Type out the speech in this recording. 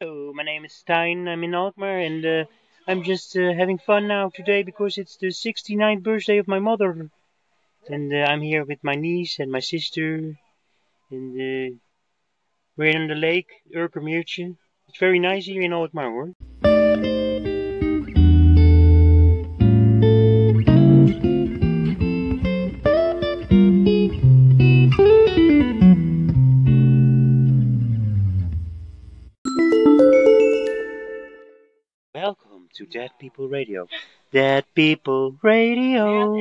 Hello, my name is Stein. I'm in Alkmaar and uh, I'm just uh, having fun now today because it's the 69th birthday of my mother. And uh, I'm here with my niece and my sister. And uh, we're on the lake, Urkermuurtje. It's very nice here in Alkmaar hoor. Welcome to Dead People Radio. Dead People Radio.